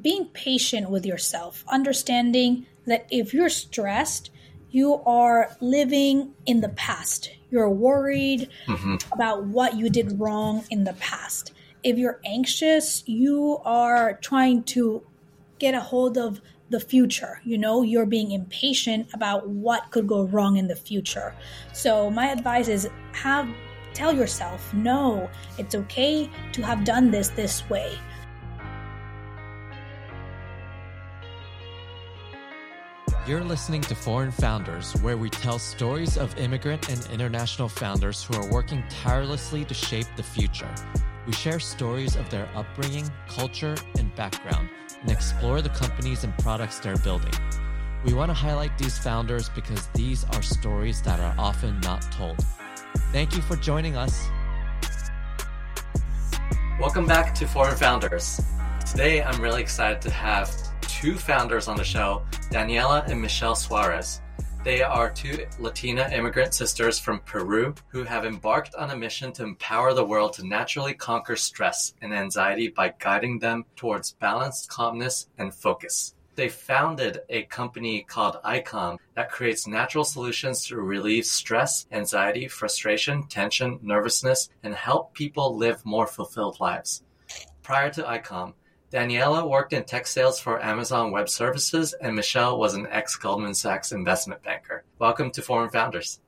being patient with yourself, understanding that if you're stressed, you are living in the past. You're worried mm-hmm. about what you did wrong in the past. If you're anxious, you are trying to get a hold of the future. You know, you're being impatient about what could go wrong in the future. So, my advice is have tell yourself, no, it's okay to have done this this way. You're listening to Foreign Founders, where we tell stories of immigrant and international founders who are working tirelessly to shape the future. We share stories of their upbringing, culture, and background, and explore the companies and products they're building. We want to highlight these founders because these are stories that are often not told. Thank you for joining us. Welcome back to Foreign Founders. Today, I'm really excited to have two founders on the show, Daniela and Michelle Suarez. They are two Latina immigrant sisters from Peru who have embarked on a mission to empower the world to naturally conquer stress and anxiety by guiding them towards balanced calmness and focus. They founded a company called iCalm that creates natural solutions to relieve stress, anxiety, frustration, tension, nervousness, and help people live more fulfilled lives. Prior to iCalm, Daniela worked in tech sales for Amazon Web Services, and Michelle was an ex Goldman Sachs investment banker. Welcome to Foreign Founders.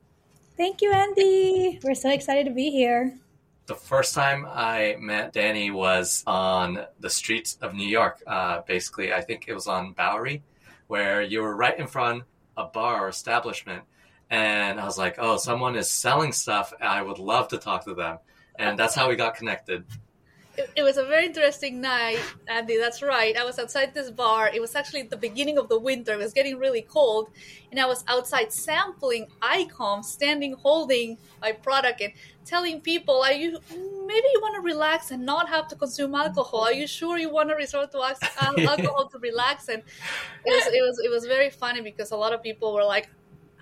Thank you, Andy. We're so excited to be here. The first time I met Danny was on the streets of New York. Uh, basically, I think it was on Bowery, where you were right in front of a bar or establishment. And I was like, oh, someone is selling stuff. I would love to talk to them. And that's how we got connected it, it, was a very interesting night, Andy. That's right. I was outside this bar. It was actually the beginning of the winter. It was getting really cold, and I was outside sampling iCalm, standing holding my product and telling people, "Are you maybe you want to relax and not have to consume alcohol? Are you sure you want to resort to alcohol to relax?" And it was it was it was very funny because a lot of people were like,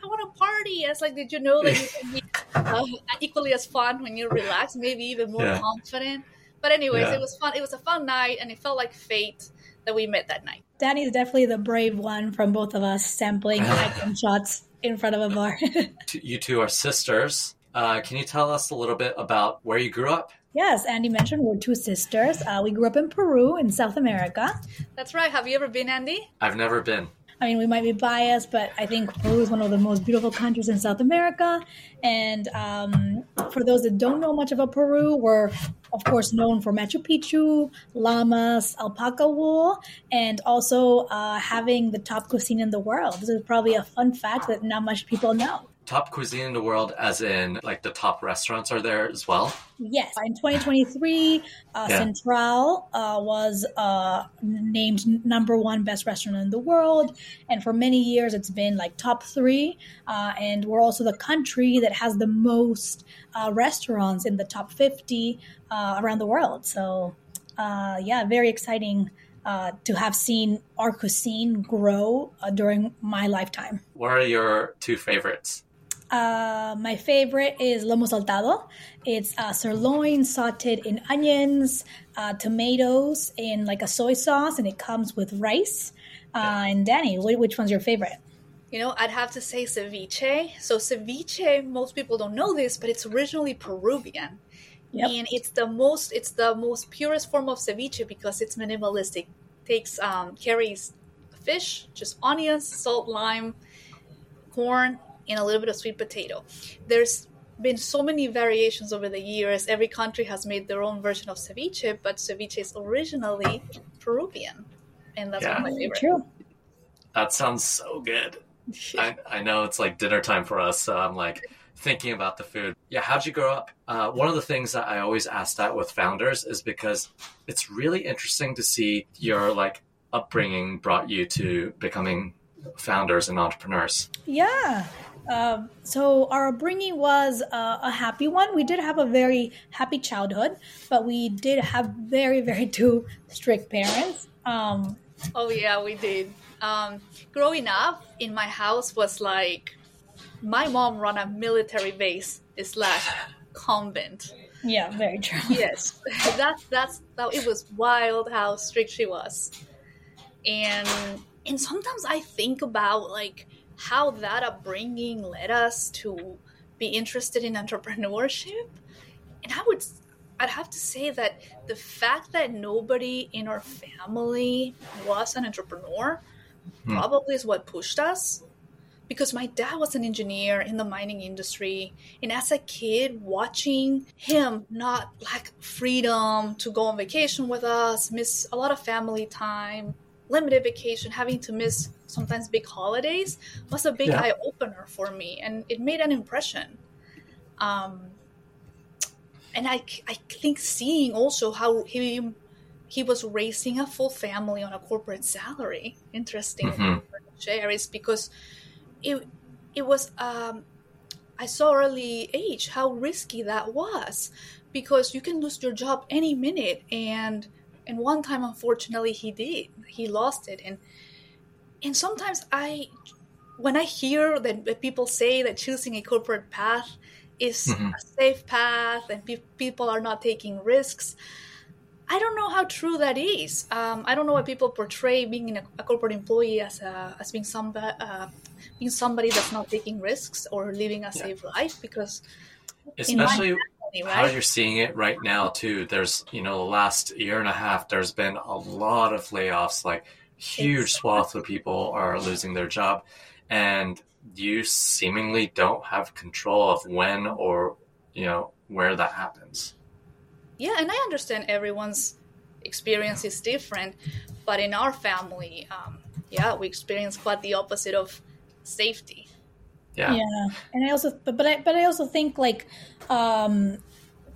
I want to party. It's like, did you know that you can be uh, equally as fun when you're relaxed, maybe even more yeah. confident? But anyways, yeah. it was fun. It was a fun night, and it felt like fate that we met that night. Danny's definitely the brave one from both of us sampling iCalm shots in front of a bar. you two are sisters. Uh, can you tell us a little bit about where you grew up? Yes, Andy mentioned we're two sisters. Uh, we grew up in Peru in South America. That's right. Have you ever been, Andy? I've never been. I mean, we might be biased, but I think Peru is one of the most beautiful countries in South America. And um, for those that don't know much about Peru, we're of course known for Machu Picchu, llamas, alpaca wool, and also uh, having the top cuisine in the world. This is probably a fun fact that not much people know top cuisine in the world as in like the top restaurants are there as well yes in 2023 uh, yeah. central uh, was uh, named number one best restaurant in the world and for many years it's been like top three uh, and we're also the country that has the most uh, restaurants in the top 50 uh, around the world so yeah very exciting uh, to have seen our cuisine grow uh, during my lifetime. What are your two favorites? Uh, my favorite is lomo saltado. It's uh, sirloin sauteed in onions, uh, tomatoes, in like a soy sauce, and it comes with rice. Uh, and Danny, which one's your favorite? You know, I'd have to say ceviche. So ceviche, most people don't know this, but it's originally Peruvian. Yep. And it's the most it's the most purest form of ceviche because it's minimalistic. Takes um, carries fish, just onions, salt, lime, corn, and a little bit of sweet potato. There's been so many variations over the years. Every country has made their own version of ceviche, but ceviche is originally Peruvian, and that's yeah. one of my favorites. True. That sounds so good. I, I know it's like dinner time for us, so I'm like thinking about the food. Yeah, how'd you grow up? Uh, one of the things that I always ask that with founders is because it's really interesting to see your like upbringing brought you to becoming founders and entrepreneurs. Yeah. Um, so our upbringing was uh, a happy one. We did have a very happy childhood, but we did have very, very two strict parents. Um, oh yeah, we did. Um, growing up in my house was like my mom ran a military base slash convent. Yeah, very true. Yes, that's that's that. It was wild how strict she was. and and sometimes I think about like how that upbringing led us to be interested in entrepreneurship, and I would I'd have to say that the fact that nobody in our family was an entrepreneur hmm. probably is what pushed us because my dad was an engineer in the mining industry and as a kid watching him not like freedom to go on vacation with us miss a lot of family time limited vacation having to miss sometimes big holidays was a big yeah. eye opener for me and it made an impression um, and I, I think seeing also how he he was raising a full family on a corporate salary interesting mm-hmm. share is because it it was um, I saw early age how risky that was because you can lose your job any minute and and one time unfortunately he did he lost it and and sometimes I when I hear that people say that choosing a corporate path is mm-hmm. a safe path and pe- people are not taking risks I don't know how true that is. Um, I don't know why people portray being a, a, corporate employee as a, as being somebody uh, being somebody that's not taking risks or living a yeah. safe life because especially right? how you're seeing it right now too. There's you know the last year and a half there's been a lot of layoffs, like huge exactly. swaths of people are losing their job, and you seemingly don't have control of when or you know where that happens yeah, and I understand everyone's experience is different, but in our family, um, yeah, we experience quite the opposite of safety. Yeah. Yeah, and I also, but I but I also think like um,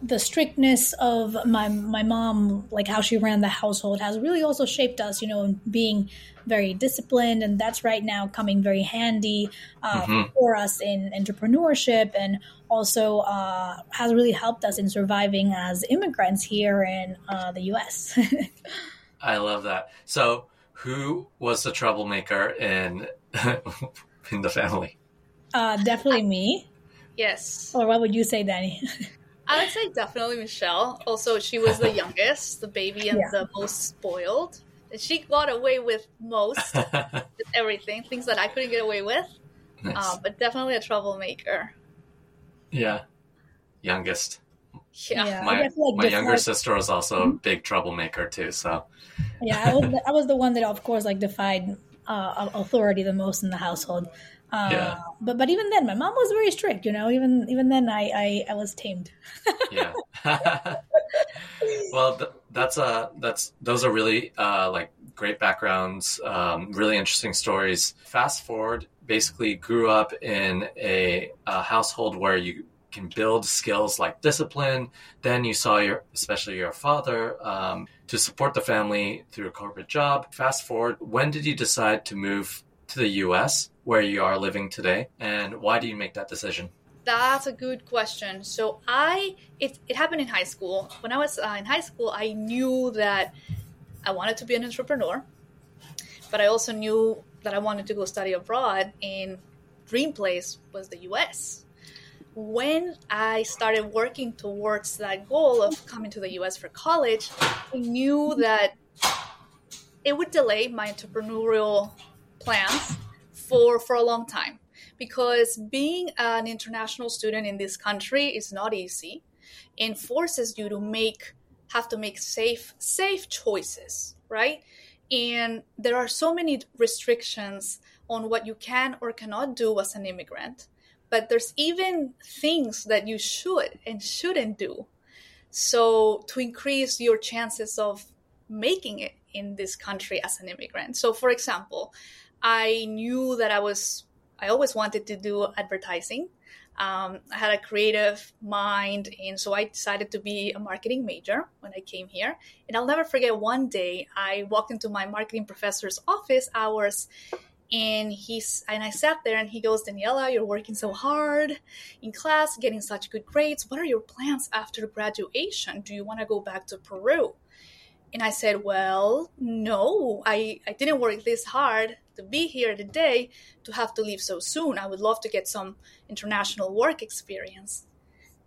the strictness of my my mom, like how she ran the household, has really also shaped us. You know, being very disciplined, and that's right now coming very handy uh, mm-hmm. for us in entrepreneurship, and also uh, has really helped us in surviving as immigrants here in uh, the U.S. I love that. So, who was the troublemaker in in the family? Uh, definitely me. Yes. Or what would you say, Danny? I would say definitely Michelle. Also, she was the youngest, the baby, and yeah. the most spoiled. And she got away with most, with everything, things that I couldn't get away with. Nice. Uh, but definitely a troublemaker. Yeah, youngest. Yeah, yeah my, like my younger sister was also a big troublemaker too. So yeah, I was the, I was the one that, of course, like defied uh, authority the most in the household. Uh, yeah. But but even then, my mom was very strict. You know, even even then, I I, I was tamed. yeah. well, th- that's uh that's those are really uh like great backgrounds, um, really interesting stories. Fast forward, basically grew up in a, a household where you can build skills like discipline. Then you saw your, especially your father, um, to support the family through a corporate job. Fast forward, when did you decide to move to the US where you are living today? And why do you make that decision? That's a good question. So I it, it happened in high school. When I was uh, in high school, I knew that I wanted to be an entrepreneur, but I also knew that I wanted to go study abroad. And dream place was the U.S. When I started working towards that goal of coming to the U.S. for college, I knew that it would delay my entrepreneurial plans for for a long time. Because being an international student in this country is not easy. And forces you to make have to make safe safe choices right? And there are so many restrictions on what you can or cannot do as an immigrant. But there's even things that you should and shouldn't do. So to increase your chances of making it in this country as an immigrant. So for example I knew that I was, I always wanted to do advertising. Um, I had a creative mind, and so I decided to be a marketing major when I came here. And I'll never forget one day I walked into my marketing professor's office hours, and he's and I sat there, and he goes, "Daniela, you're working so hard in class, getting such good grades. What are your plans after graduation? Do you want to go back to Peru?" And I said, Well, no, I, I didn't work this hard to be here today to have to leave so soon. I would love to get some international work experience.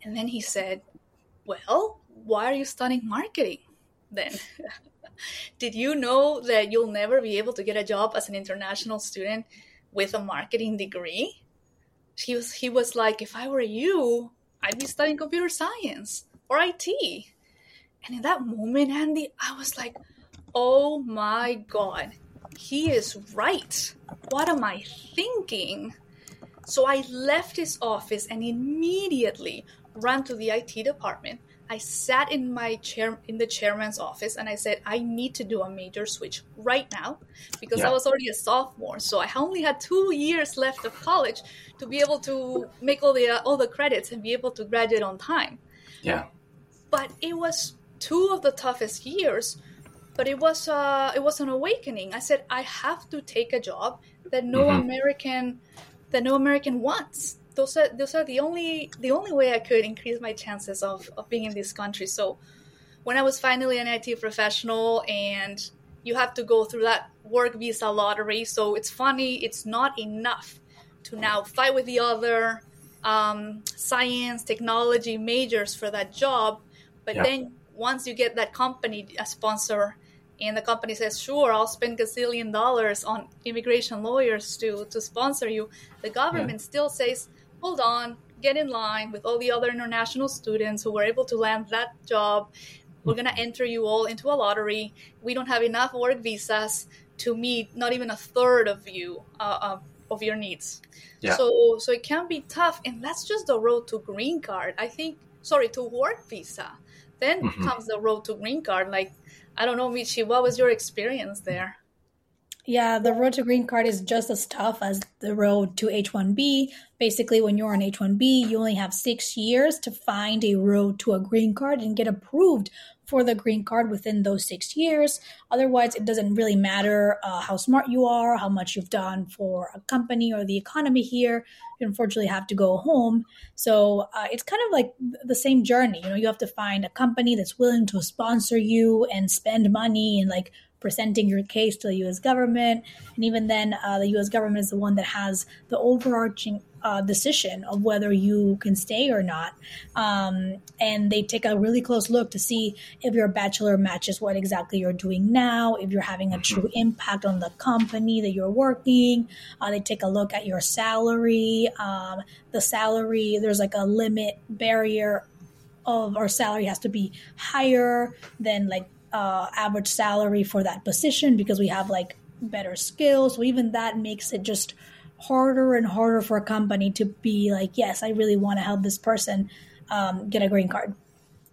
And then he said, Well, why are you studying marketing then? Did you know that you'll never be able to get a job as an international student with a marketing degree? He was he was like, if I were you, I'd be studying computer science or IT. And in that moment, Andy, I was like, oh my God, he is right. What am I thinking? So I left his office and immediately ran to the IT department. I sat in my chair in the chairman's office and I said, I need to do a major switch right now because yeah. I was already a sophomore. So I only had two years left of college to be able to make all the uh, all the credits and be able to graduate on time. Yeah. But it was two of the toughest years but it was uh, it was an awakening. I said I have to take a job that no mm-hmm. American that no American wants. Those are those are the only the only way I could increase my chances of, of being in this country. So when I was finally an IT professional and you have to go through that work visa lottery, so it's funny, it's not enough to now fight with the other um, science, technology majors for that job, but yeah. then once you get that company a sponsor and the company says sure i'll spend gazillion dollars on immigration lawyers to to sponsor you the government yeah. still says hold on get in line with all the other international students who were able to land that job we're going to enter you all into a lottery we don't have enough work visas to meet not even a third of you uh, of, of your needs yeah. so so it can be tough and that's just the road to green card i think sorry to work visa then mm-hmm. comes the road to green card like I don't know, Michi, what was your experience there? Yeah, the road to green card is just as tough as the road to H 1B. Basically, when you're on H 1B, you only have six years to find a road to a green card and get approved for the green card within those six years. Otherwise, it doesn't really matter uh, how smart you are, how much you've done for a company or the economy here. You unfortunately have to go home. So uh, it's kind of like the same journey. You know, you have to find a company that's willing to sponsor you and spend money and like presenting your case to the U.S. government, and even then, uh, the U.S. government is the one that has the overarching uh, decision of whether you can stay or not. Um, and they take a really close look to see if your bachelor matches what exactly you're doing now, if you're having a mm-hmm. true impact on the company that you're working. Uh, they take a look at your salary. Um, the salary, there's like a limit barrier of our salary has to be higher than like uh, average salary for that position because we have like better skills. So even that makes it just harder and harder for a company to be like, yes, I really want to help this person um, get a green card.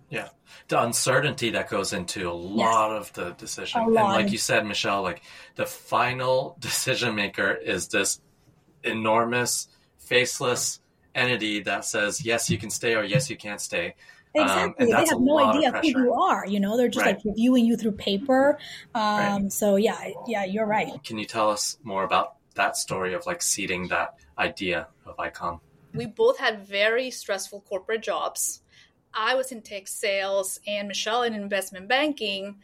Yeah, the uncertainty that goes into a lot yes. of the decision, and like you said, Michelle, like the final decision maker is this enormous, faceless entity that says yes, you can stay or yes, you can't stay. Exactly. Um, they have no idea who you are. You know, they're just right. like reviewing you through paper. Um, right. So yeah, yeah, you're right. Can you tell us more about that story of like seeding that idea of iCalm? We both had very stressful corporate jobs. I was in tech sales and Michelle in investment banking.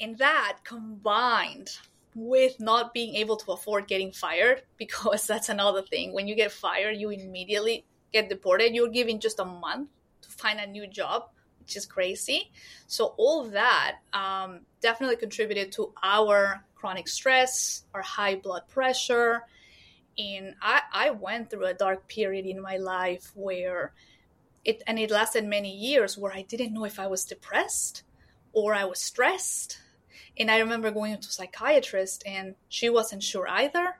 And that combined with not being able to afford getting fired, because that's another thing. When you get fired, you immediately get deported. You're given just a month find a new job, which is crazy. So all that um, definitely contributed to our chronic stress, our high blood pressure. And I, I went through a dark period in my life where it, and it lasted many years where I didn't know if I was depressed or I was stressed. And I remember going to a psychiatrist and she wasn't sure either.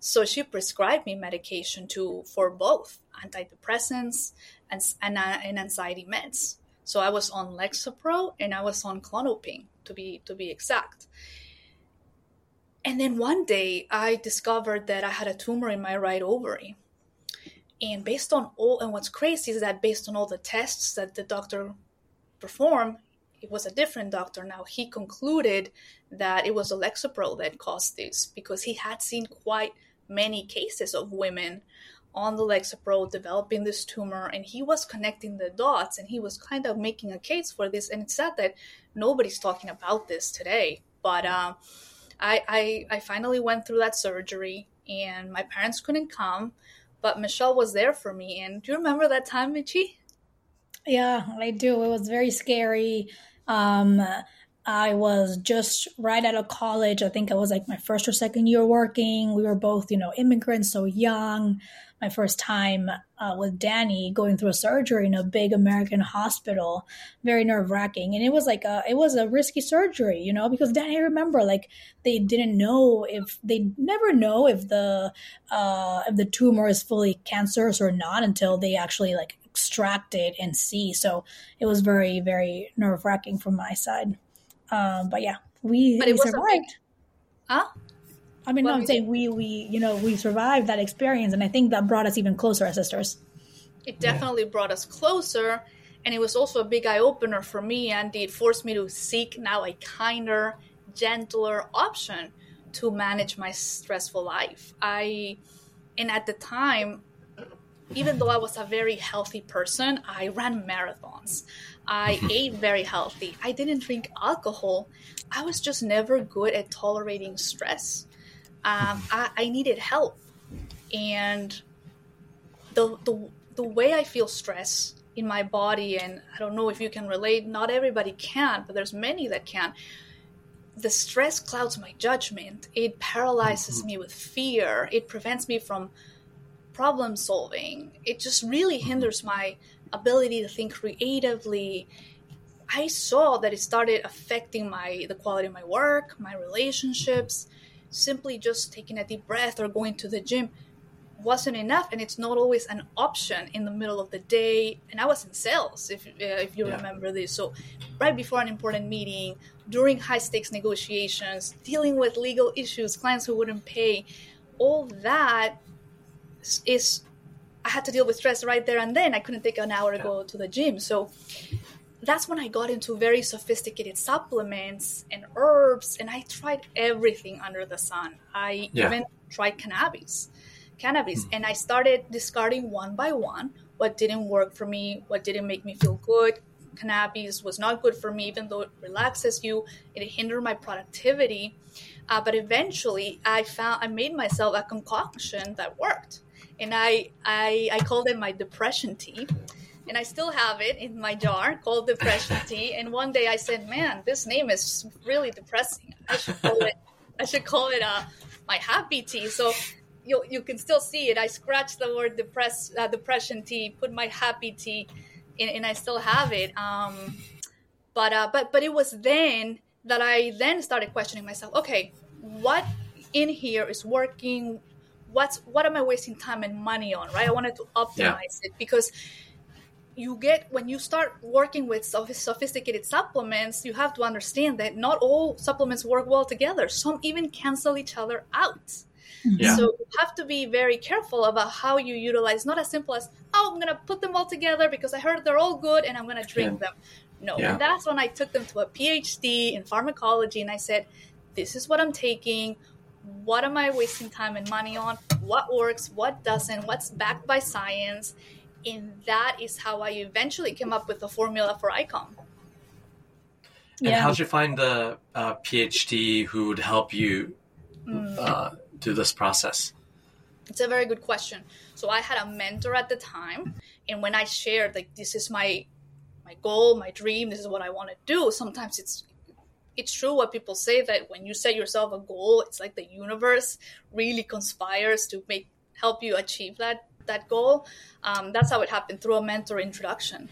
So she prescribed me medication to for both antidepressants and, and, uh, and anxiety meds. So I was on Lexapro and I was on Klonopin to be to be exact. And then one day I discovered that I had a tumor in my right ovary. And based on all and what's crazy is that based on all the tests that the doctor performed, it was a different doctor now. He concluded that it was a Lexapro that caused this because he had seen quite many cases of women on the Lexapro developing this tumor and he was connecting the dots and he was kind of making a case for this and it's sad that nobody's talking about this today but um, I, I, I finally went through that surgery and my parents couldn't come but michelle was there for me and do you remember that time michi yeah i do it was very scary um, I was just right out of college. I think I was like my first or second year working. We were both, you know, immigrants, so young. My first time uh, with Danny going through a surgery in a big American hospital, very nerve wracking, and it was like a it was a risky surgery, you know, because Danny, I remember like they didn't know if they never know if the uh, if the tumor is fully cancerous or not until they actually like extract it and see. So it was very very nerve wracking from my side. Um, but yeah, we, But it was survived. big- Huh? I mean, no, I'm saying we, we, you know, we survived that experience, and I think that brought us even closer as sisters. It definitely brought us closer, and it was also a big eye opener for me, and it forced me to seek now a kinder, gentler option to manage my stressful life. I, and at the time, even though I was a very healthy person, I ran marathons. I ate very healthy. I didn't drink alcohol. I was just never good at tolerating stress. Um, I, I needed help. And the, the, the way I feel stress in my body, and I don't know if you can relate, not everybody can, but there's many that can. The stress clouds my judgment. It paralyzes me with fear. It prevents me from problem solving. It just really hinders my ability to think creatively. I saw that it started affecting my the quality of my work, my relationships. Simply just taking a deep breath or going to the gym wasn't enough, and it's not always an option in the middle of the day. And I was in sales, if uh, if you Yeah. remember this. So, right before an important meeting, during high stakes negotiations, dealing with legal issues, clients who wouldn't pay, all that is I had to deal with stress right there and then. I couldn't take an hour to Yeah. go to the gym. So that's when I got into very sophisticated supplements and herbs, and I tried everything under the sun. I Yeah. even tried cannabis, cannabis, and I started discarding one by one what didn't work for me, what didn't make me feel good. Cannabis was not good for me, even though it relaxes you. It hindered my productivity. Uh, but eventually, I found I made myself a concoction that worked, and I I, I called it my depression tea, and I still have it in my jar called depression tea. And one day I said, "Man, this name is really depressing. I should call it I should call it uh, my happy tea." So. You, you can still see it. I scratched the word depress, uh, depression tea, put my happy tea, and, and I still have it. Um, but uh, but but it was then that I then started questioning myself. Okay, what in here is working? What's what am I wasting time and money on? Right? I wanted to optimize it because you get when you start working with sophisticated supplements, you have to understand that not all supplements work well together. Some even cancel each other out. Hmm. Yeah. So you have to be very careful about how you utilize. Not as simple as oh, I'm gonna put them all together because I heard they're all good and I'm gonna drink them. No, Yeah. and that's when I took them to a PhD in pharmacology and I said, this is what I'm taking. What am I wasting time and money on? What works? What doesn't? What's backed by science? And that is how I eventually came up with the formula for iCalm. And Yeah. how'd you find the uh, PhD who would help you Mm. uh, do this process? It's a very good question. So I had a mentor at the time, and when I shared like this is my my goal, my dream, this is what I want to do, sometimes it's it's true what people say that when you set yourself a goal, it's like the universe really conspires to make help you achieve that that goal. Um, that's how it happened through a mentor introduction.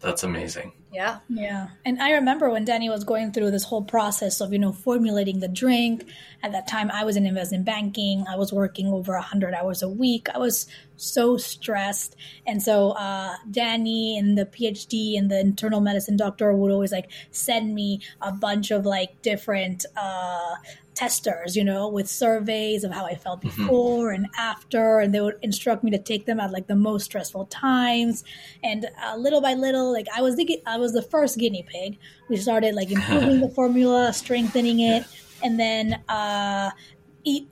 That's amazing. Yeah. Yeah. And I remember when Danny was going through this whole process of, you know, formulating the drink. At that time, I was in investment banking. I was working over 100 hours a week. I was so stressed. And so uh, Danny and the PhD and the internal medicine doctor would always like send me a bunch of like different uh, testers, you know, with surveys of how I felt before and after. And they would instruct me to take them at like the most stressful times. And uh, little by little, like I was thinking, I was the first guinea pig. We started like improving the formula, strengthening it, and then uh,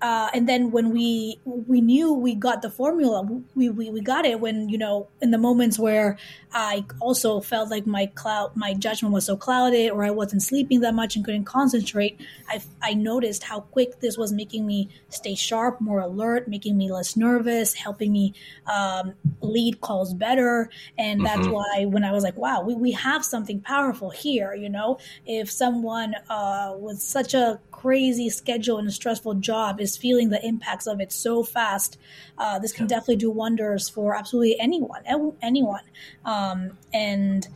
uh, and then when we we knew we got the formula, we, we we got it when you know in the moments where I also felt like my cloud my judgment was so clouded or I wasn't sleeping that much and couldn't concentrate. I I noticed how quick this was making me stay sharp, more alert, making me less nervous, helping me um, lead calls better, and that's mm-hmm. why when I was like, wow, we we have something powerful here. You know, if someone uh, with such a crazy schedule and a stressful job is feeling the impacts of it so fast, uh, this can yeah. definitely do wonders for absolutely anyone, anyone. Um, and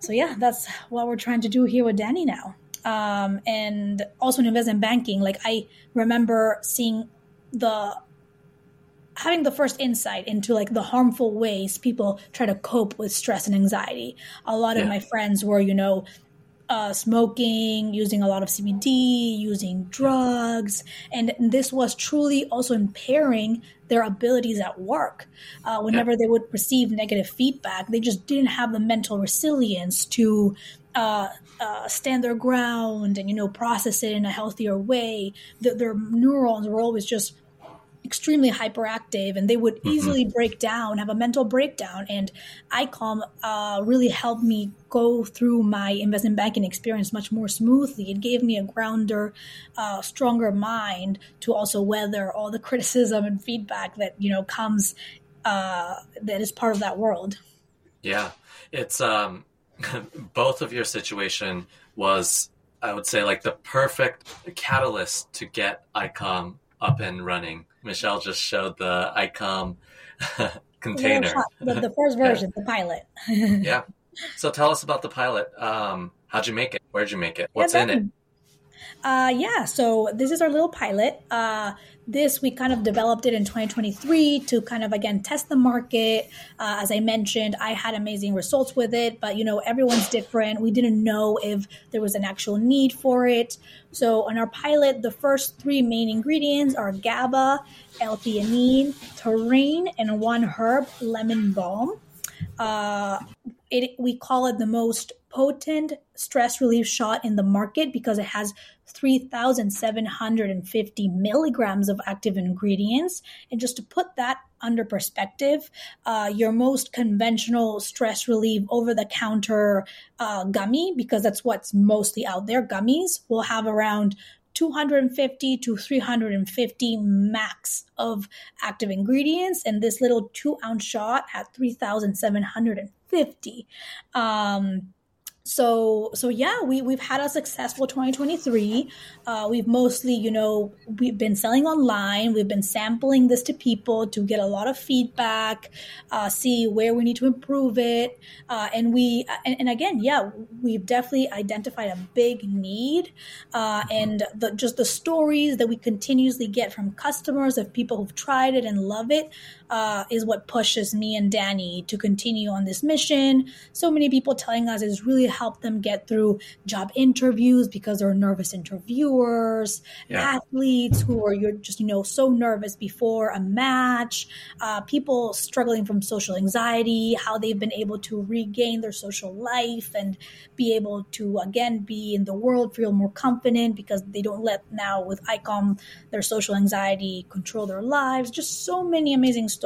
so, yeah, that's what we're trying to do here with Danny now. Um, and also in investment banking, like I remember seeing the having the first insight into like the harmful ways people try to cope with stress and anxiety. A lot yeah. of my friends were, you know, uh, smoking, using a lot of CBD, using drugs, and this was truly also impairing their abilities at work. Uh, whenever yeah. they would receive negative feedback, they just didn't have the mental resilience to uh, uh, stand their ground and you know process it in a healthier way. The, their neurons were always just extremely hyperactive and they would mm-hmm. easily break down, have a mental breakdown. And iCalm uh, really helped me go through my investment banking experience much more smoothly. It gave me a grounder, uh, stronger mind to also weather all the criticism and feedback that, you know, comes, uh, that is part of that world. Yeah. It's, um, both of your situation was I would say like the perfect catalyst to get iCalm up and running. Michelle just showed the iCalm container. The, the, first version, yeah. the pilot. yeah. So tell us about the pilot. Um, how'd you make it? Where'd you make it? What's yeah, in it? Uh, yeah, so this is our little pilot. Uh, this we kind of developed it in 2023 to kind of again test the market. Uh, as I mentioned, I had amazing results with it, but you know everyone's different. We didn't know if there was an actual need for it. So on our pilot, the first three main ingredients are GABA, L-theanine, taurine, and one herb, lemon balm. Uh, it, we call it the most potent stress relief shot in the market because it has 3,750 milligrams of active ingredients. And just to put that under perspective, uh, your most conventional stress relief over the counter uh, gummy, because that's what's mostly out there, gummies will have around 250 to 350 max of active ingredients and this little two ounce shot at 3750 um, so so yeah we, we've had a successful 2023 uh, we've mostly you know we've been selling online. We've been sampling this to people to get a lot of feedback uh, see where we need to improve it. Uh, and we and, and, again yeah we've definitely identified a big need uh, and the, just the stories that we continuously get from customers of people who've tried it and love it uh, is what pushes me and danny to continue on this mission so many people telling us it's really helped them get through job interviews because they're nervous interviewers, yeah. athletes who are you're just you know so nervous before a match, uh, people struggling from social anxiety, how they've been able to regain their social life and be able to again be in the world, feel more confident because they don't let now with iCalm their social anxiety control their lives. Just so many amazing stories.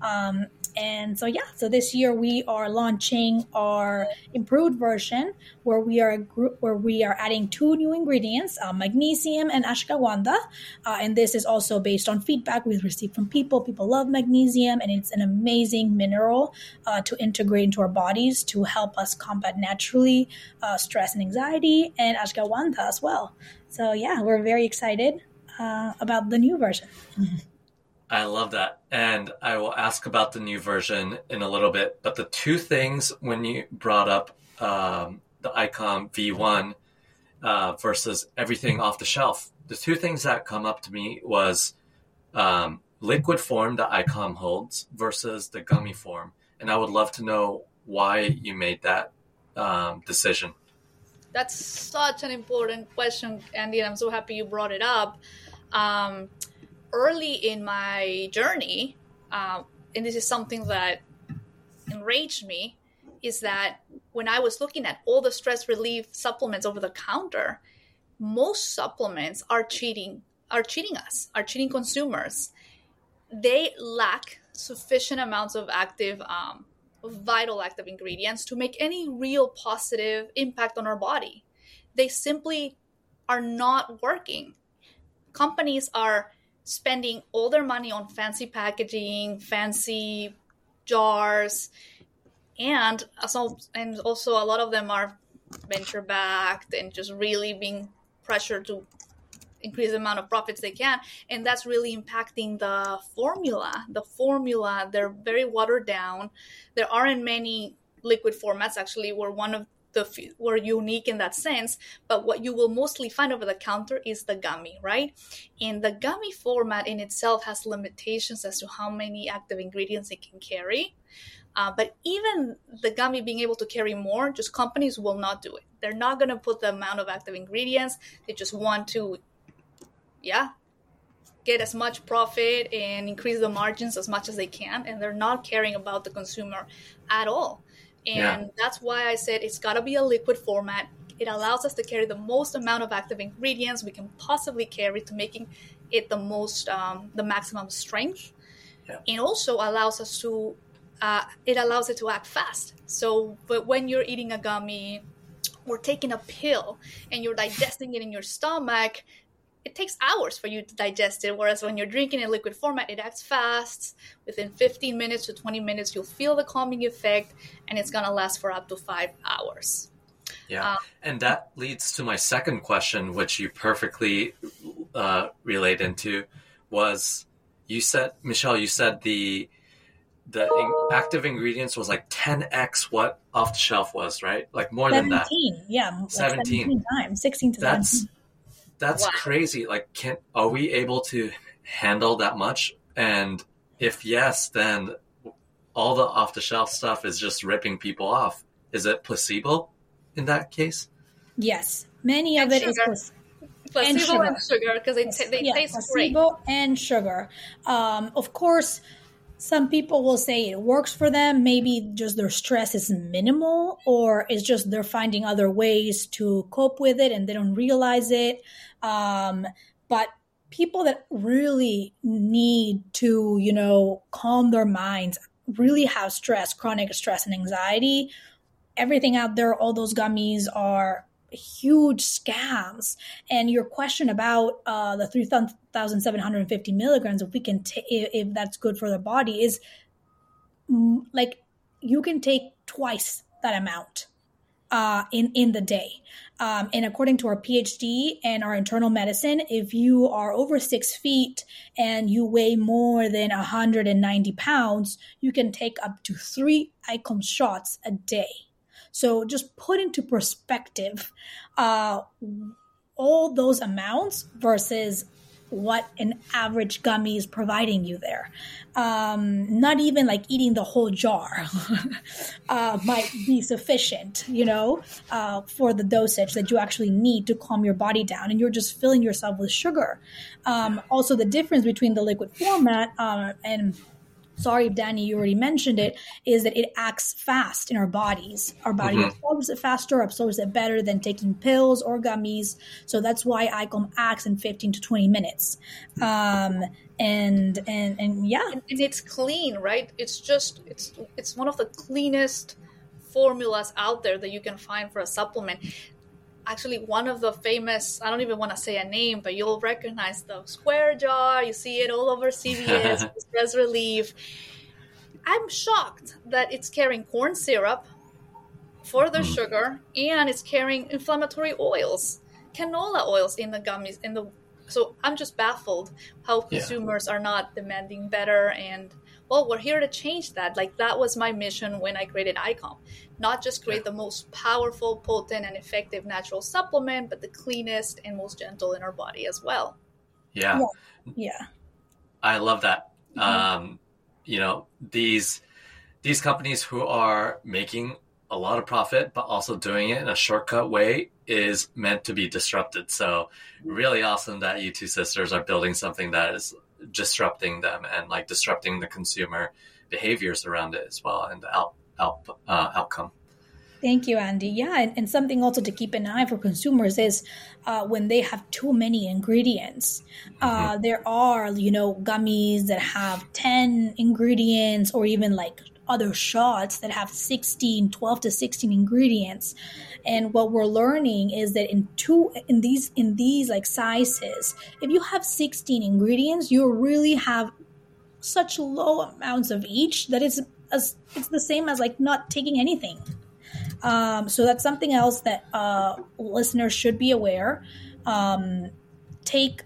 Um, and so yeah, so this year we are launching our improved version where we are group, where we are adding two new ingredients, uh, magnesium and ashwagandha, uh, and this is also based on feedback we've received from people. People love magnesium, and it's an amazing mineral uh, to integrate into our bodies to help us combat naturally uh, stress and anxiety, and ashwagandha as well. So yeah, we're very excited uh, about the new version. I love that. And I will ask about the new version in a little bit. But the two things when you brought up um, the iCalm V1 uh, versus everything off the shelf, the two things that come up to me was um, liquid form that iCalm holds versus the gummy form. And I would love to know why you made that um, decision. That's such an important question, Andy, and I'm so happy you brought it up. Early in my journey, uh, and this is something that enraged me, is that when I was looking at all the stress relief supplements over the counter, most supplements are treating are cheating us, are cheating consumers. They lack sufficient amounts of active, um, vital active ingredients to make any real positive impact on our body. They simply are not working. Companies are spending all their money on fancy packaging, fancy jars, and also, and also a lot of them are venture backed and just really being pressured to increase the amount of profits they can and that's really impacting the formula the formula. They're very watered down. There aren't many liquid formats actually we're one of the we're unique in that sense but what you will mostly find over the counter is the gummy right? And the gummy format in itself has limitations as to how many active ingredients it can carry. Uh, but even the gummy being able to carry more just companies will not do it. They're not going to put the amount of active ingredients. They just want to yeah get as much profit and increase the margins as much as they can and they're not caring about the consumer at all and yeah. that's why I said it's got to be a liquid format. It allows us to carry the most amount of active ingredients we can possibly carry to making it the most, um, the maximum strength. Yeah. And also allows us to, uh, it allows it to act fast. So, but when you're eating a gummy or taking a pill and you're digesting it in your stomach, it takes hours for you to digest it. Whereas when you're drinking in liquid format, it acts fast. Within 15 minutes to 20 minutes, you'll feel the calming effect, and it's gonna last for up to five hours. Yeah, um, and that leads to my second question, which you perfectly uh, relayed into, was you said Michelle, you said the the in- active ingredients was like 10x what off the shelf was, right? Like more 17, than that. Seventeen, Yeah, like 17. 17 times, 16 to That's 17 that's wow. crazy. Like, can are we able to handle that much? And if yes, then all the off the shelf stuff is just ripping people off. Is it placebo in that case? Yes, many and of it sugar. is placebo and sugar because they, t- they yeah, taste placebo great. and sugar. Um, of course, some people will say it works for them. Maybe just their stress is minimal, or it's just they're finding other ways to cope with it and they don't realize it. Um, but people that really need to, you know, calm their minds, really have stress, chronic stress and anxiety, everything out there, all those gummies are huge scams. And your question about uh, the 3,750 milligrams, if we can, t- if that's good for the body, is like you can take twice that amount uh, in in the day. Um, and according to our PhD and our internal medicine, if you are over six feet and you weigh more than 190 pounds, you can take up to three iCalm shots a day. So just put into perspective uh, all those amounts versus what an average gummy is providing you there. Um, not even like eating the whole jar uh, might be sufficient, you know, uh, for the dosage that you actually need to calm your body down. And you're just filling yourself with sugar. Um, also, the difference between the liquid format uh, and sorry Danny, you already mentioned it, is that it acts fast in our bodies. Our body mm-hmm. absorbs it faster, absorbs it better than taking pills or gummies. So that's why iCalm acts in 15 to 20 minutes. Um, and and and yeah, and, and it's clean, right? It's just it's it's one of the cleanest formulas out there that you can find for a supplement actually one of the famous i don't even want to say a name but you'll recognize the square jar you see it all over cvs stress relief i'm shocked that it's carrying corn syrup for the mm. sugar and it's carrying inflammatory oils canola oils in the gummies in the so i'm just baffled how consumers yeah. are not demanding better and well, we're here to change that. Like that was my mission when I created iCalm. Not just create the most powerful, potent, and effective natural supplement, but the cleanest and most gentle in our body as well. Yeah. Yeah. yeah. I love that. Mm-hmm. Um, you know, these these companies who are making a lot of profit, but also doing it in a shortcut way is meant to be disrupted. So really awesome that you two sisters are building something that is disrupting them and like disrupting the consumer behaviors around it as well and the out, out uh, outcome. Thank you, Andy. Yeah, and, and, something also to keep an eye for consumers is uh, when they have too many ingredients. Uh, mm-hmm. There are, you know, gummies that have 10 ingredients or even like other shots that have 16, 12 to 16 ingredients. And what we're learning is that in two in these in these like sizes, if you have 16 ingredients, you really have such low amounts of each that it's as it's the same as like not taking anything. Um, so that's something else that uh, listeners should be aware. Um, take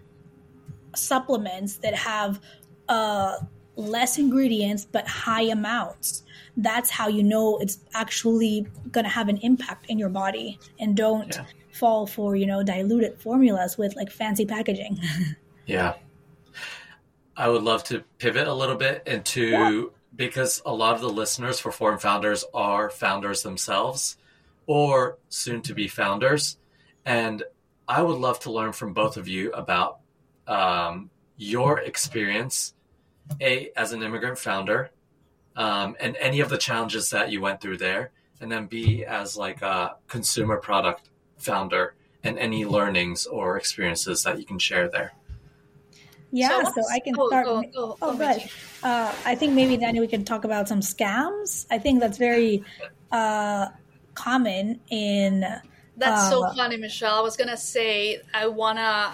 supplements that have uh, less ingredients but high amounts. That's how you know it's actually going to have an impact in your body, and don't yeah. fall for you know diluted formulas with like fancy packaging. yeah, I would love to pivot a little bit into yeah because a lot of the listeners for Foreign Founders are founders themselves or soon to be founders. And I would love to learn from both of you about um, your experience, A, as an immigrant founder, um, and any of the challenges that you went through there, and then B, as like a consumer product founder, and any learnings or experiences that you can share there. Yeah, so, so I can start. Oh, oh, oh good. Uh, I think maybe then we can talk about some scams. I think that's very uh, common in. That's uh, so funny, Michelle. I was gonna say I wanna.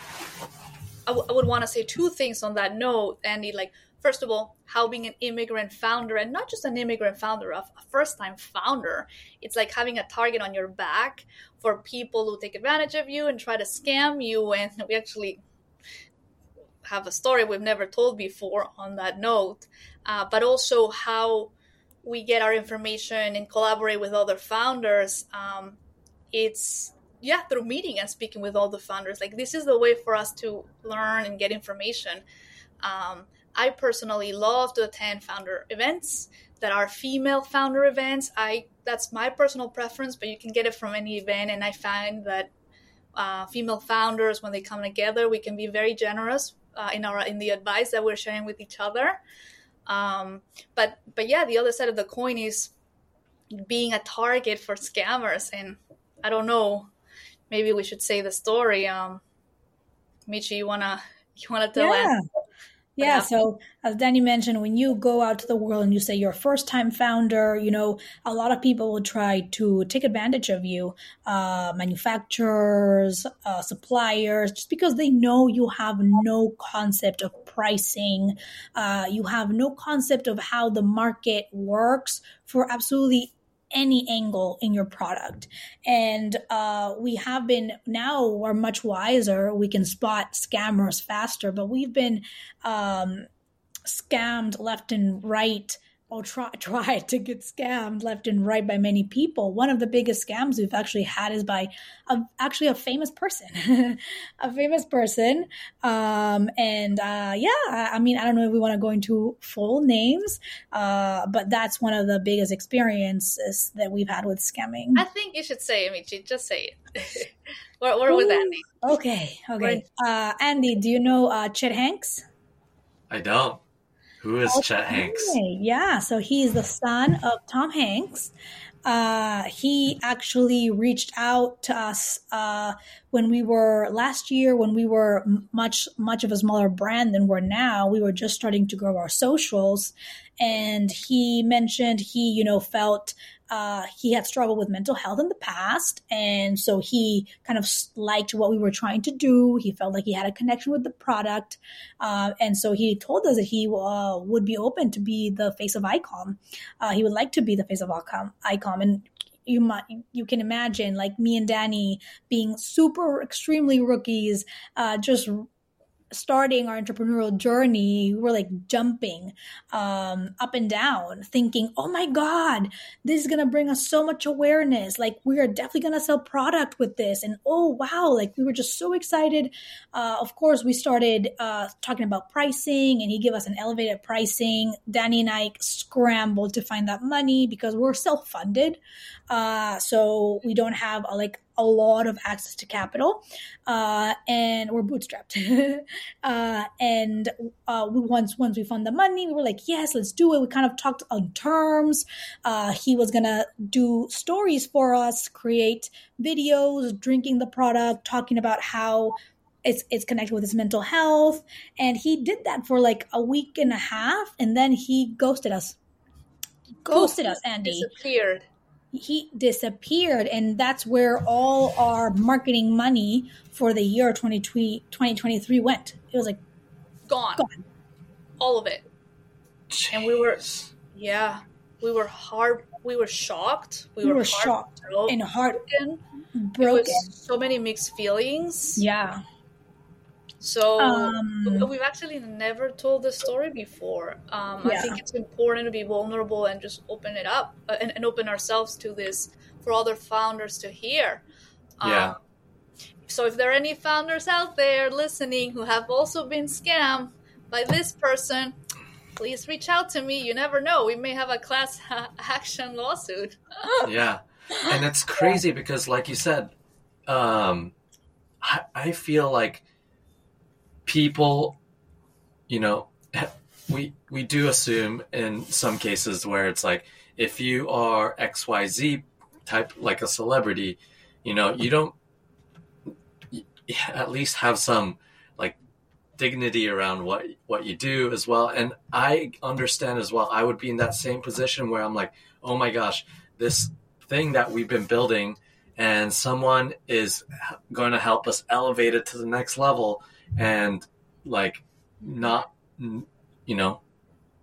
I, w- I would want to say two things on that note, Andy. Like, first of all, how being an immigrant founder, and not just an immigrant founder, a first-time founder, it's like having a target on your back for people who take advantage of you and try to scam you. And we actually have a story we've never told before on that note, uh, but also how we get our information and collaborate with other founders. Um, it's yeah through meeting and speaking with all the founders. Like this is the way for us to learn and get information. Um, I personally love to attend founder events that are female founder events. I that's my personal preference, but you can get it from any event. And I find that uh, female founders, when they come together, we can be very generous uh, in our in the advice that we're sharing with each other. Um, but but yeah, the other side of the coin is being a target for scammers, and I don't know. Maybe we should say the story. Um, Michi, you wanna you wanna tell yeah. us? Yeah. So as Danny mentioned, when you go out to the world and you say you're a first time founder, you know, a lot of people will try to take advantage of you, uh, manufacturers, uh, suppliers, just because they know you have no concept of pricing. Uh, you have no concept of how the market works for absolutely any angle in your product. And uh, we have been now we're much wiser. We can spot scammers faster, but we've been um, scammed left and right or try, try to get scammed left and right by many people. One of the biggest scams we've actually had is by a, actually a famous person, a famous person. Um, and uh, yeah, I, I, mean, I don't know if we want to go into full names, uh, but that's one of the biggest experiences that we've had with scamming. I think you should say it, Michi. Just say it. we're, we're with Andy. Okay, okay. Uh, Andy, do you know uh, Chet Hanks? I don't. Who is. Chet Hanks? Yeah, so he's the son of Tom Hanks. Uh, he actually reached out to us uh, when we were last year when we were much much of a smaller brand than we're now. We were just starting to grow our socials, and he mentioned he you know felt uh, he had struggled with mental health in the past. And so he kind of liked what we were trying to do. He felt like he had a connection with the product. Uh, and so he told us that he uh, would be open to be the face of iCalm. Uh, he would like to be the face of iCalm. iCalm. And you might you can imagine like me and Danny being super extremely rookies, uh, just starting our entrepreneurial journey, we were like jumping um, up and down, thinking, oh my God, this is going to bring us so much awareness. Like, we are definitely going to sell product with this. And oh, wow, like we were just so excited. Uh, of course, we started uh, talking about pricing, and he gave us an elevated pricing. Danny and I scrambled to find that money because we're self funded. Uh, so we don't have a, like a lot of access to capital, uh, and we're bootstrapped. uh, and uh, we once once we found the money, we were like, yes, let's do it. We kind of talked on terms. Uh, he was gonna do stories for us, create videos, drinking the product, talking about how it's it's connected with his mental health and he did that for like a week and a half and then he ghosted us ghosted us andy disappeared he disappeared and that's where all our marketing money for the year 2020, 2023 went. It was like gone, gone. all of it. Jeez. and we were yeah we were hard we were shocked. We, we were, were shocked heartbroken. and heart It broken was so many mixed feelings. Yeah So Um, we've actually never told the story before. Um, I think it's important to be vulnerable and just open it up uh, and, and open ourselves to this for other founders to hear. Yeah. Um, so if there are any founders out there listening who have also been scammed by this person, please reach out to me. You never know. We may have a class action lawsuit. yeah and it's crazy because like you said um I, I feel like people you know we we do assume in some cases where it's like if you are xyz type like a celebrity you know you don't at least have some like dignity around what what you do as well. And i understand as well i would be in that same position where i'm like oh my gosh this thing that we've been building and someone is going to help us elevate it to the next level and like not you know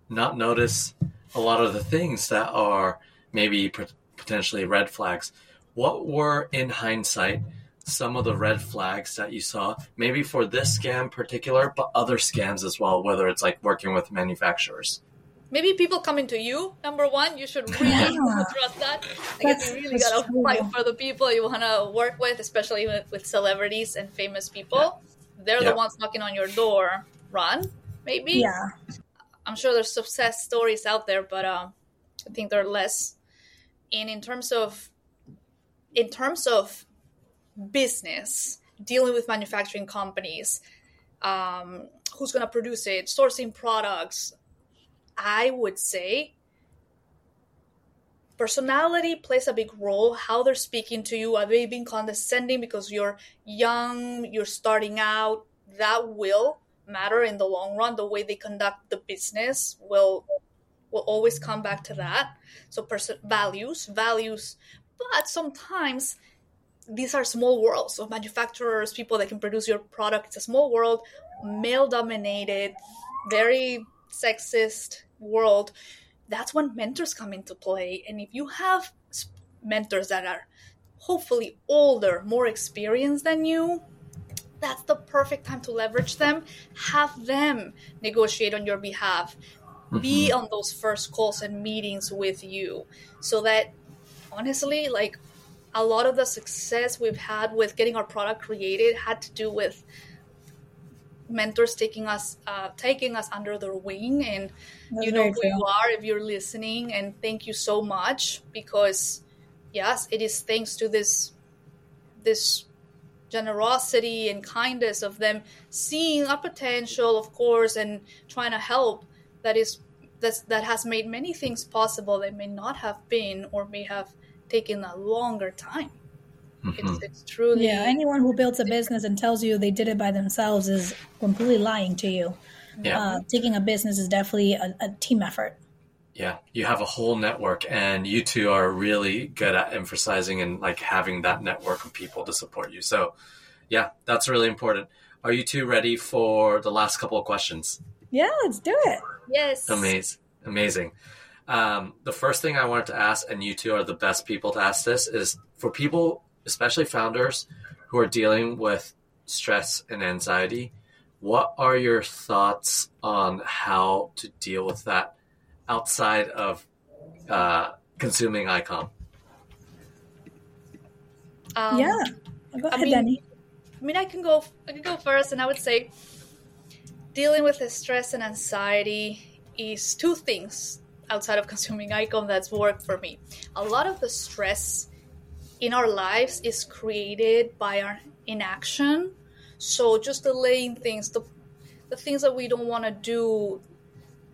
not notice a lot of the things that are maybe potentially red flags what were in hindsight some of the red flags that you saw maybe for this scam particular but other scams as well whether it's like working with manufacturers Maybe people coming to you, number one, you should really Yeah. trust that. I That's- guess you really gotta true. fight for the people you wanna work with, especially with, with celebrities and famous people. They're Yeah. the ones knocking on your door. Run, maybe. yeah I'm sure there's success stories out there, but um, I think they're less. And in terms of, in terms of business, dealing with manufacturing companies, um, who's going to produce it, sourcing products, I would say personality plays a big role. How they're speaking to you, are they being condescending because you're young, you're starting out? That will matter in the long run. The way they conduct the business will will always come back to that. So person values, values, but sometimes these are small worlds of manufacturers, people that can produce your product. It's a small world, male dominated, very sexist world. That's when mentors come into play. And if you have mentors that are hopefully older, more experienced than you, that's the perfect time to leverage them. Have them negotiate on your behalf. Be mm-hmm. on those first calls and meetings with you so that honestly, like a lot of the success we've had with getting our product created had to do with mentors taking us uh, taking us under their wing. And That's you know who true. you are if you're listening. And thank you so much because yes it is thanks to this this generosity and kindness of them seeing a potential of course and trying to help that is that's, that has made many things possible that may not have been or may have taken a longer time Mhm. it's, it's truly yeah anyone who builds a business and tells you they did it by themselves is completely lying to you yeah uh, taking a business is definitely a, a team effort Yeah, you have a whole network, and you two are really good at emphasizing and like having that network of people to support you. So, yeah, that's really important. Are you two ready for the last couple of questions? yeah let's do it yes Amazing, amazing. Um, the first thing I wanted to ask, and you two are the best people to ask this, is for people, especially founders who are dealing with stress and anxiety. What are your thoughts on how to deal with that outside of uh, consuming iCalm? um, yeah go ahead mean- danny I mean, I can go. I can go first, and I would say dealing with the stress and anxiety is two things outside of consuming iCalm that's worked for me. A lot of the stress in our lives is created by our inaction. So just delaying things, the the things that we don't want to do,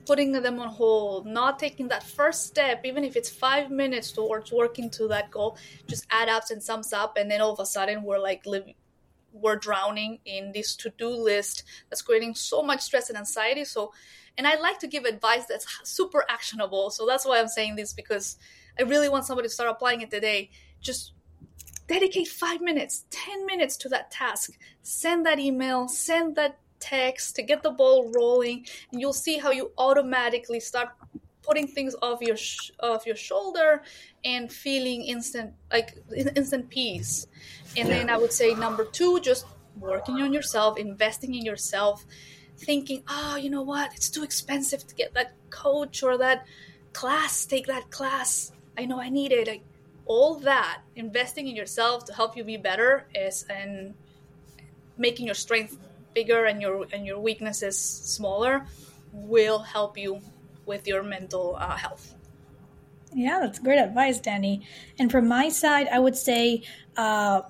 putting them on hold, not taking that first step, even if it's five minutes towards working to that goal, just add up and sums up, and then all of a sudden we're like living we're drowning in this to-do list that's creating so much stress and anxiety. So and i like to give advice that's super actionable. So that's why i'm saying this because i really want somebody to start applying it today. Just dedicate five minutes 10 minutes to that task. Send that email send that text to get the ball rolling and you'll see how you automatically start putting things off your sh- off your shoulder and feeling instant like instant peace. And yeah. then i would say number two just working on yourself investing in yourself thinking oh you know what? It's too expensive to get that coach or that class take that class i know i need it like, all that investing in yourself to help you be better is and making your strength bigger and your and your weaknesses smaller will help you with your mental uh, health. Yeah, that's great advice, Danny. And from my side, I would say uh,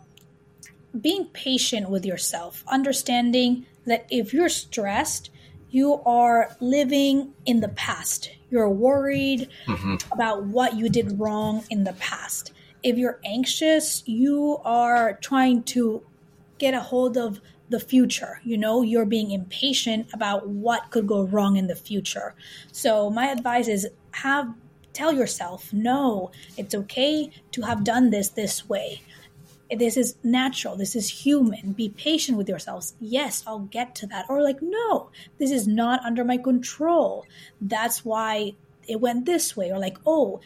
being patient with yourself, understanding that if you're stressed, you are living in the past. You're worried mm-hmm. about what you did wrong in the past. If you're anxious, you are trying to get a hold of the future. You know, you're being impatient about what could go wrong in the future. So my advice is have tell yourself, no, it's okay to have done this this way. This is natural. This is human. Be patient with yourselves. Yes, I'll get to that. Or like, no, this is not under my control. That's why it went this way. Or like, oh,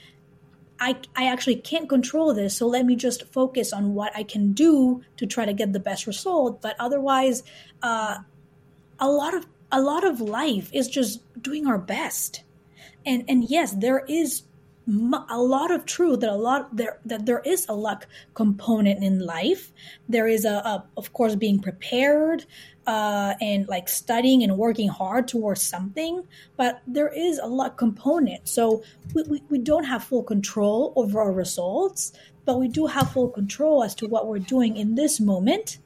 I, I actually can't control this, so let me just focus on what I can do to try to get the best result. But otherwise, uh, a lot of a lot of life is just doing our best, and and yes, there is a lot of truth that a lot there that there is a luck component in life. There is a, a of course being prepared, uh, and like studying and working hard towards something, but there is a luck component. So we, we, we don't have full control over our results, but we do have full control as to what we're doing in this moment.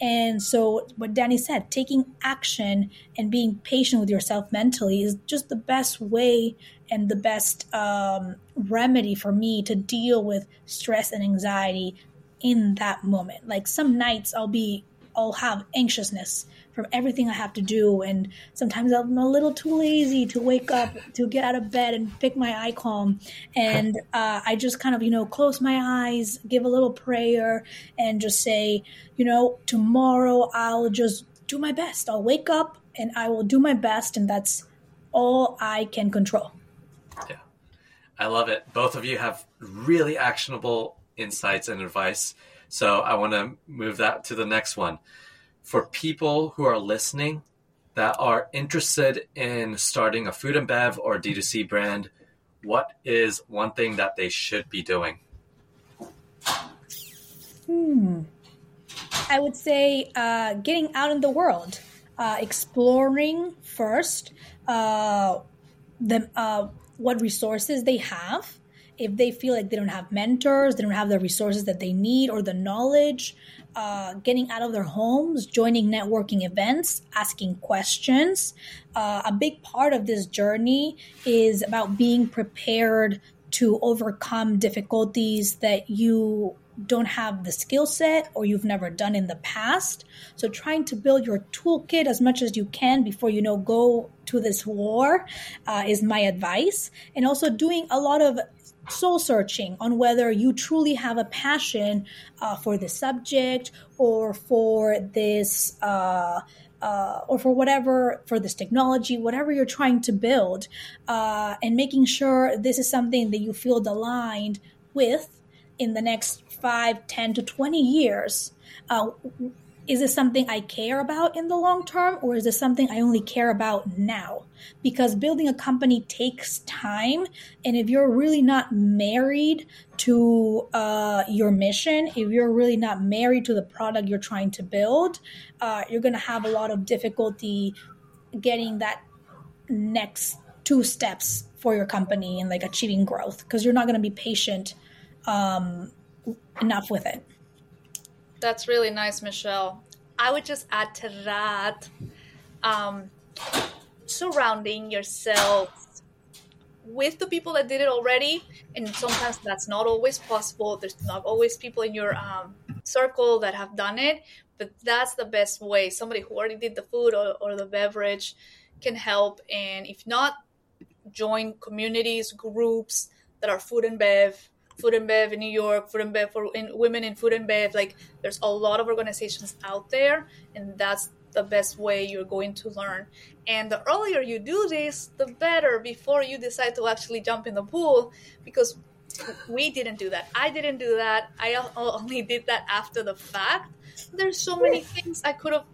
And so, what Danny said, taking action and being patient with yourself mentally is just the best way and the best um, remedy for me to deal with stress and anxiety in that moment. Like some nights I'll be I'll have anxiousness from everything I have to do. And sometimes I'm a little too lazy to wake up, to get out of bed and pick my iCalm. And uh, I just kind of, you know, close my eyes, give a little prayer, and just say, you know, tomorrow I'll just do my best. I'll wake up and I will do my best. And that's all I can control. Yeah. I love it. Both of you have really actionable insights and advice. So I want to move that to the next one. For people who are listening that are interested in starting a food and bev or D2C brand, what is one thing that they should be doing? Hmm. I would say uh, getting out in the world, uh, exploring first uh, the, uh, what resources they have, if they feel like they don't have mentors, they don't have the resources that they need or the knowledge, uh, getting out of their homes, joining networking events, asking questions. Uh, a big part of this journey is about being prepared to overcome difficulties that you don't have the skill set or you've never done in the past. So trying to build your toolkit as much as you can before you know go to this war uh, is my advice. And also doing a lot of soul searching on whether you truly have a passion uh, for the subject or for this uh, uh, or for whatever for this technology whatever you're trying to build uh, and making sure this is something that you feel aligned with in the next 5 10 to 20 years uh, is this something I care about in the long term or is this something I only care about now? Because building a company takes time. And if you're really not married to uh, your mission, if you're really not married to the product you're trying to build, uh, you're going to have a lot of difficulty getting that next two steps for your company and like achieving growth because you're not going to be patient um, enough with it. That's really nice, Michelle. I would just add to that um, surrounding yourself with the people that did it already. And sometimes that's not always possible. There's not always people in your um, circle that have done it, but that's the best way. Somebody who already did the food or, or the beverage can help. And if not, join communities, groups that are food and bev Food and Bev in New York, Food and Bev for in, women in Food and Bev. Like there's a lot of organizations out there, and that's the best way you're going to learn. And the earlier you do this, the better before you decide to actually jump in the pool, because we didn't do that. I didn't do that. I only did that after the fact. There's so many things I could have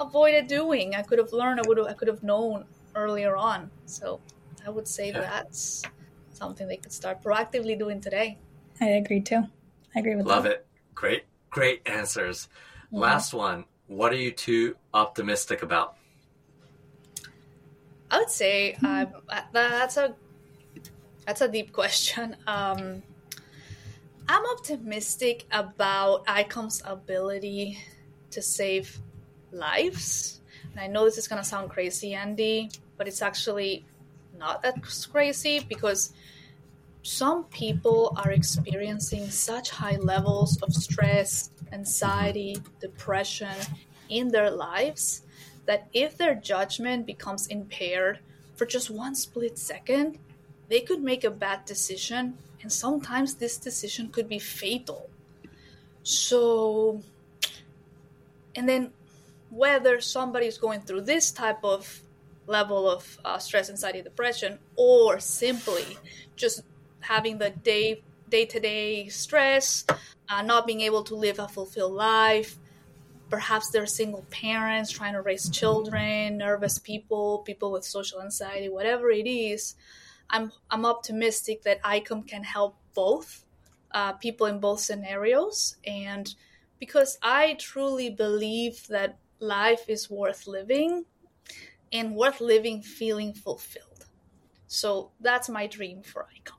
avoided doing. I could have learned. I would have. I could have known earlier on. So I would say that's something they could start proactively doing today. I agree too. I agree with Love that. it. Great, great answers. Yeah. Last one. What are you two optimistic about? I would say um, that's a that's a deep question. Um, I'm optimistic about iCalm's ability to save lives. And I know this is going to sound crazy, Andy, but it's actually not that crazy because some people are experiencing such high levels of stress, anxiety, depression in their lives that if their judgment becomes impaired for just one split second, they could make a bad decision, and sometimes this decision could be fatal. So, and then whether somebody is going through this type of level of uh, stress, anxiety, depression, or simply just having the day day to day stress, uh, not being able to live a fulfilled life. Perhaps they're single parents trying to raise children, nervous people, people with social anxiety, whatever it is. I'm I'm optimistic that iCalm can help both uh, people in both scenarios, and because I truly believe that life is worth living and worth living feeling fulfilled. So that's my dream for iCalm.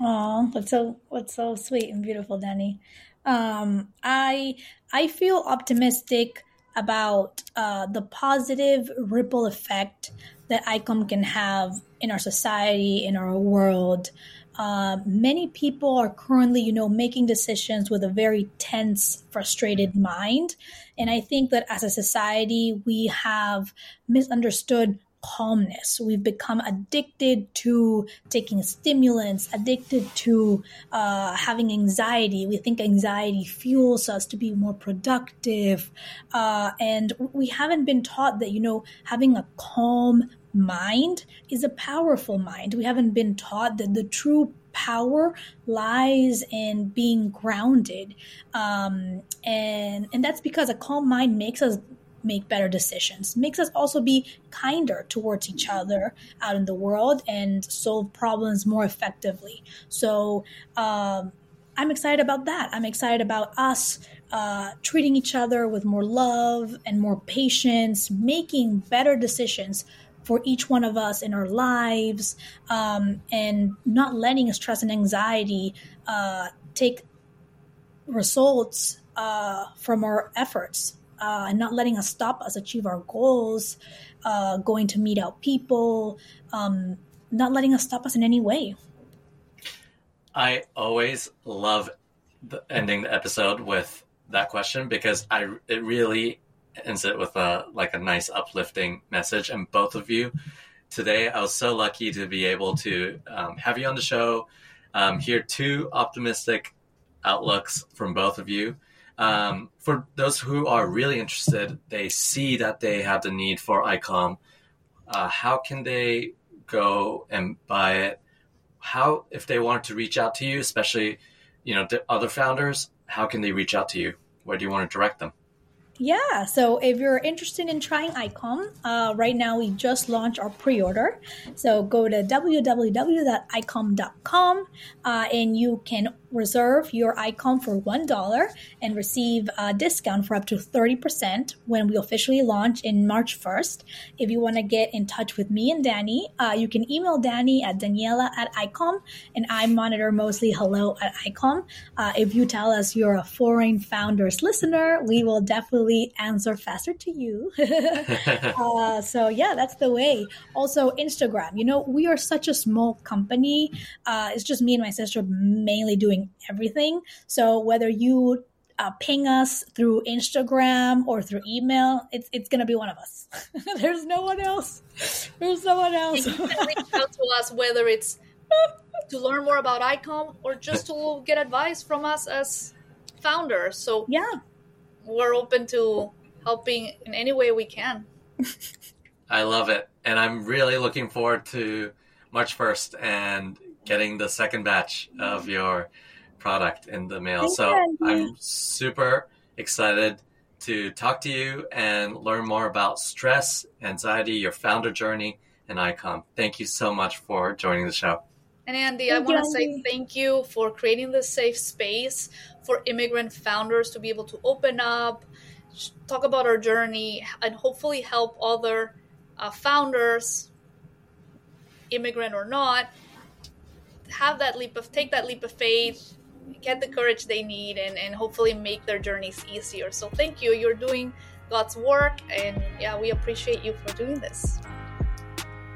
Oh, that's so that's so sweet and beautiful, Danny. Um, I I feel optimistic about uh, the positive ripple effect that iCalm can have in our society, in our world. Uh, many people are currently, you know, making decisions with a very tense, frustrated mind. And I think that as a society, we have misunderstood calmness. We've become addicted to taking stimulants, addicted to uh, having anxiety. We think anxiety fuels us to be more productive. Uh, and we haven't been taught that, you know, having a calm mind is a powerful mind. We haven't been taught that the true power lies in being grounded um, and and that's because a calm mind makes us make better decisions, makes us also be kinder towards each other out in the world and solve problems more effectively. So, um, I'm excited about that. I'm excited about us uh, treating each other with more love and more patience, making better decisions for each one of us in our lives, um, and not letting stress and anxiety uh, take results uh, from our efforts uh, and not letting us stop us achieve our goals, uh, going to meet out people, um, not letting us stop us in any way. I always love the, ending the episode with that question because I it really ends it with a like a nice uplifting message. And both of you today, I was so lucky to be able to um, have you on the show, um, hear two optimistic outlooks from both of you. Um, for those who are really interested, they see that they have the need for iCalm. Uh, how can they go and buy it? How, if they want to reach out to you, especially, you know, the other founders, how can they reach out to you? Where do you want to direct them? Yeah, so if you're interested in trying iCalm, uh, right now we just launched our pre-order. So go to www.icalm.com uh, and you can reserve your iCalm for $1 and receive a discount for up to 30% when we officially launch in March 1st. If you want to get in touch with me and Danny, uh, you can email Danny at Daniela at iCalm and I monitor mostly hello at iCalm. Uh, if you tell us you're a foreign founders listener, we will definitely answer faster to you. uh, so yeah, that's the way. Also, Instagram. You know, we are such a small company. Uh, it's just me and my sister mainly doing everything. So whether you uh, ping us through Instagram or through email, it's it's gonna be one of us. There's no one else. There's no one else. And you can reach out to us whether it's to learn more about iCalm or just to get advice from us as founders. So yeah, we're open to helping in any way we can. I love it. And I'm really looking forward to March 1st and getting the second batch of your product in the mail. Thank so you. I'm super excited to talk to you and learn more about stress, anxiety, your founder journey, and iCalm. Thank you so much for joining the show. And Andy, I Thank you, want to say thank you for creating this safe space for immigrant founders to be able to open up, talk about our journey, and hopefully help other uh, founders, immigrant or not, have that leap of take that leap of faith, get the courage they need, and, and hopefully make their journeys easier. So thank you. You're doing God's work, and yeah, we appreciate you for doing this.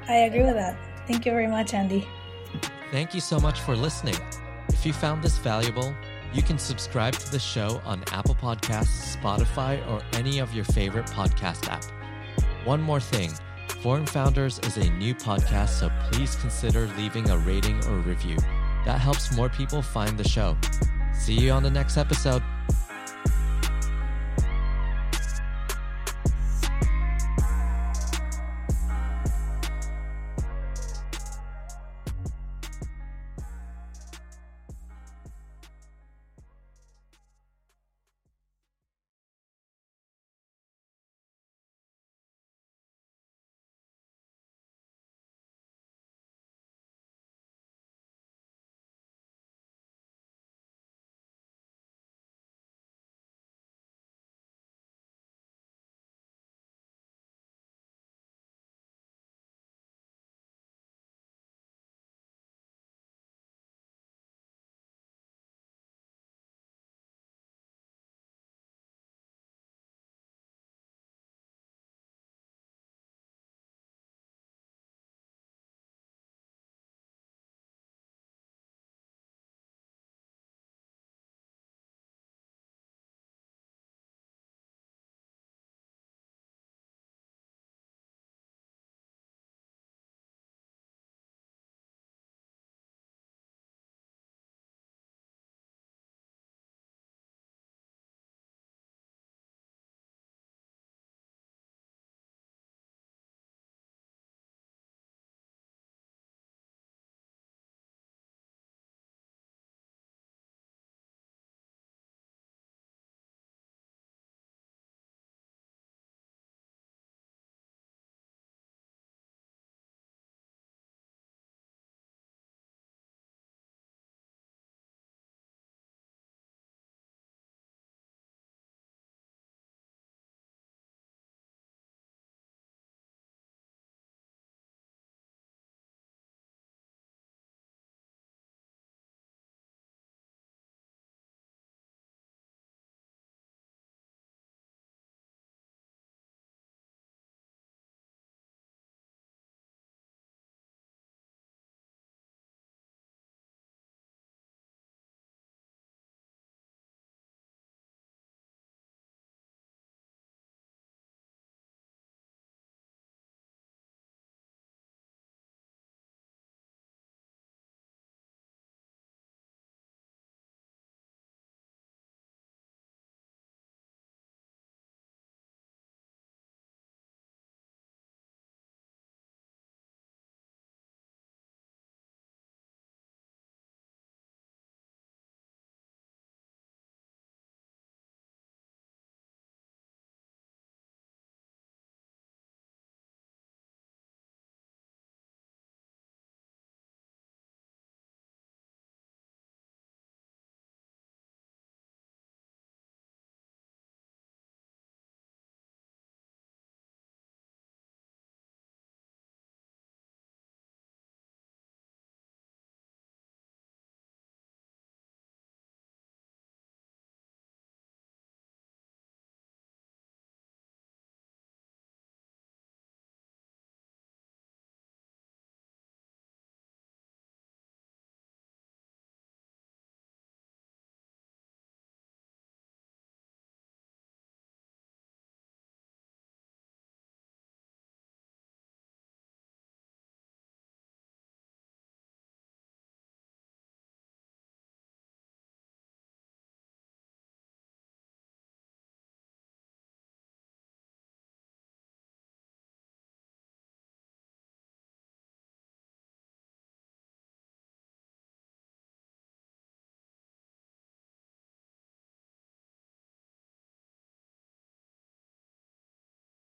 I agree with that. Thank you very much, Andy. Thank you so much for listening. If you found this valuable, you can subscribe to the show on Apple Podcasts, Spotify, or any of your favorite podcast app. One more thing Foreign Founders is a new podcast, so please consider leaving a rating or review. That helps more people find the show. See you on the next episode.